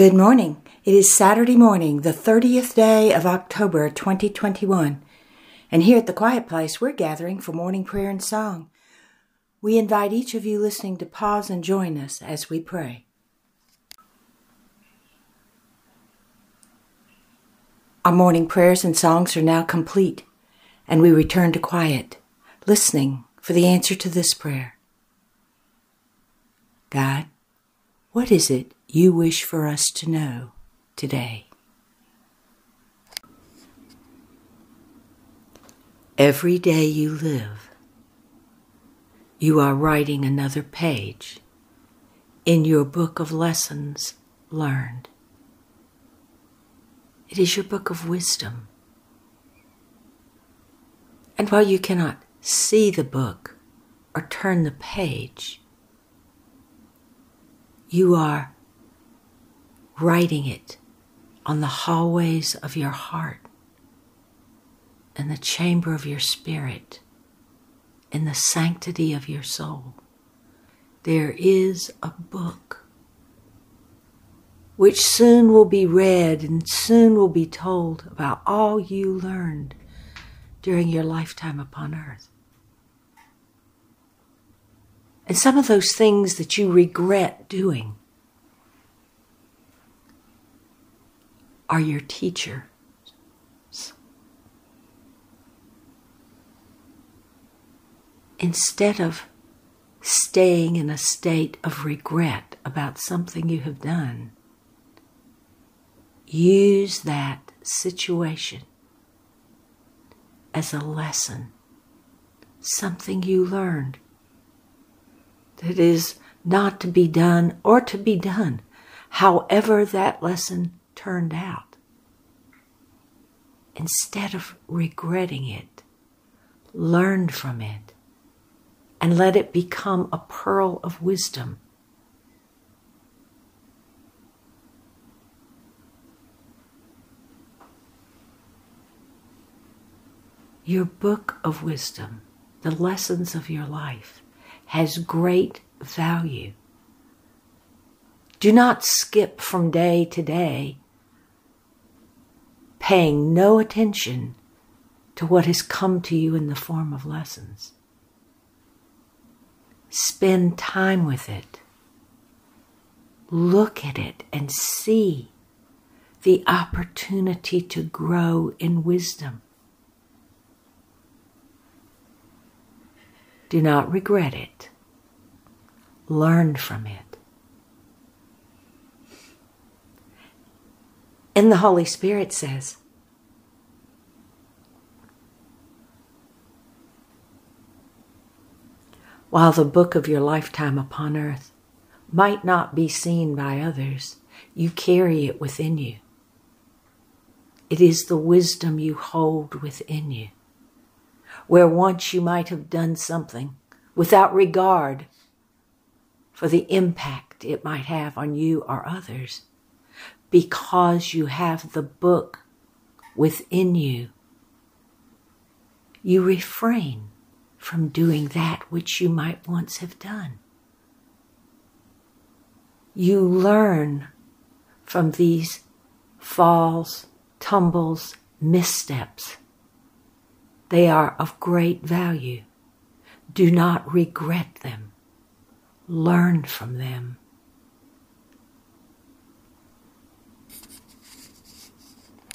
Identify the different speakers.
Speaker 1: Good morning. It is Saturday morning, the 30th day of October 2021. And here at the Quiet Place, we're gathering for morning prayer and song. We invite each of you listening to pause and join us as we pray. Our morning prayers and songs are now complete, and we return to quiet, listening for the answer to this prayer God, what is it you wish for us to know today? Every day you live, you are writing another page in your book of lessons learned. It is your book of wisdom. And while you cannot see the book or turn the page, you are writing it on the hallways of your heart, in the chamber of your spirit, in the sanctity of your soul. There is a book which soon will be read and soon will be told about all you learned during your lifetime upon earth. And some of those things that you regret doing are your teachers. Instead of staying in a state of regret about something you have done, use that situation as a lesson, something you learned that is not to be done or to be done, however that lesson turned out. Instead of regretting it, learn from it and let it become a pearl of wisdom. Your book of wisdom, the lessons of your life, has great value. Do not skip from day to day, paying no attention to what has come to you in the form of lessons. Spend time with it. Look at it and see the opportunity to grow in wisdom. Do not regret it. Learn from it. And the Holy Spirit says, While the book of your lifetime upon earth might not be seen by others, you carry it within you. It is the wisdom you hold within you where once you might have done something without regard for the impact it might have on you or others, because you have the book within you, you refrain from doing that which you might once have done. You learn from these falls, tumbles, missteps they are of great value. Do not regret them. Learn from them.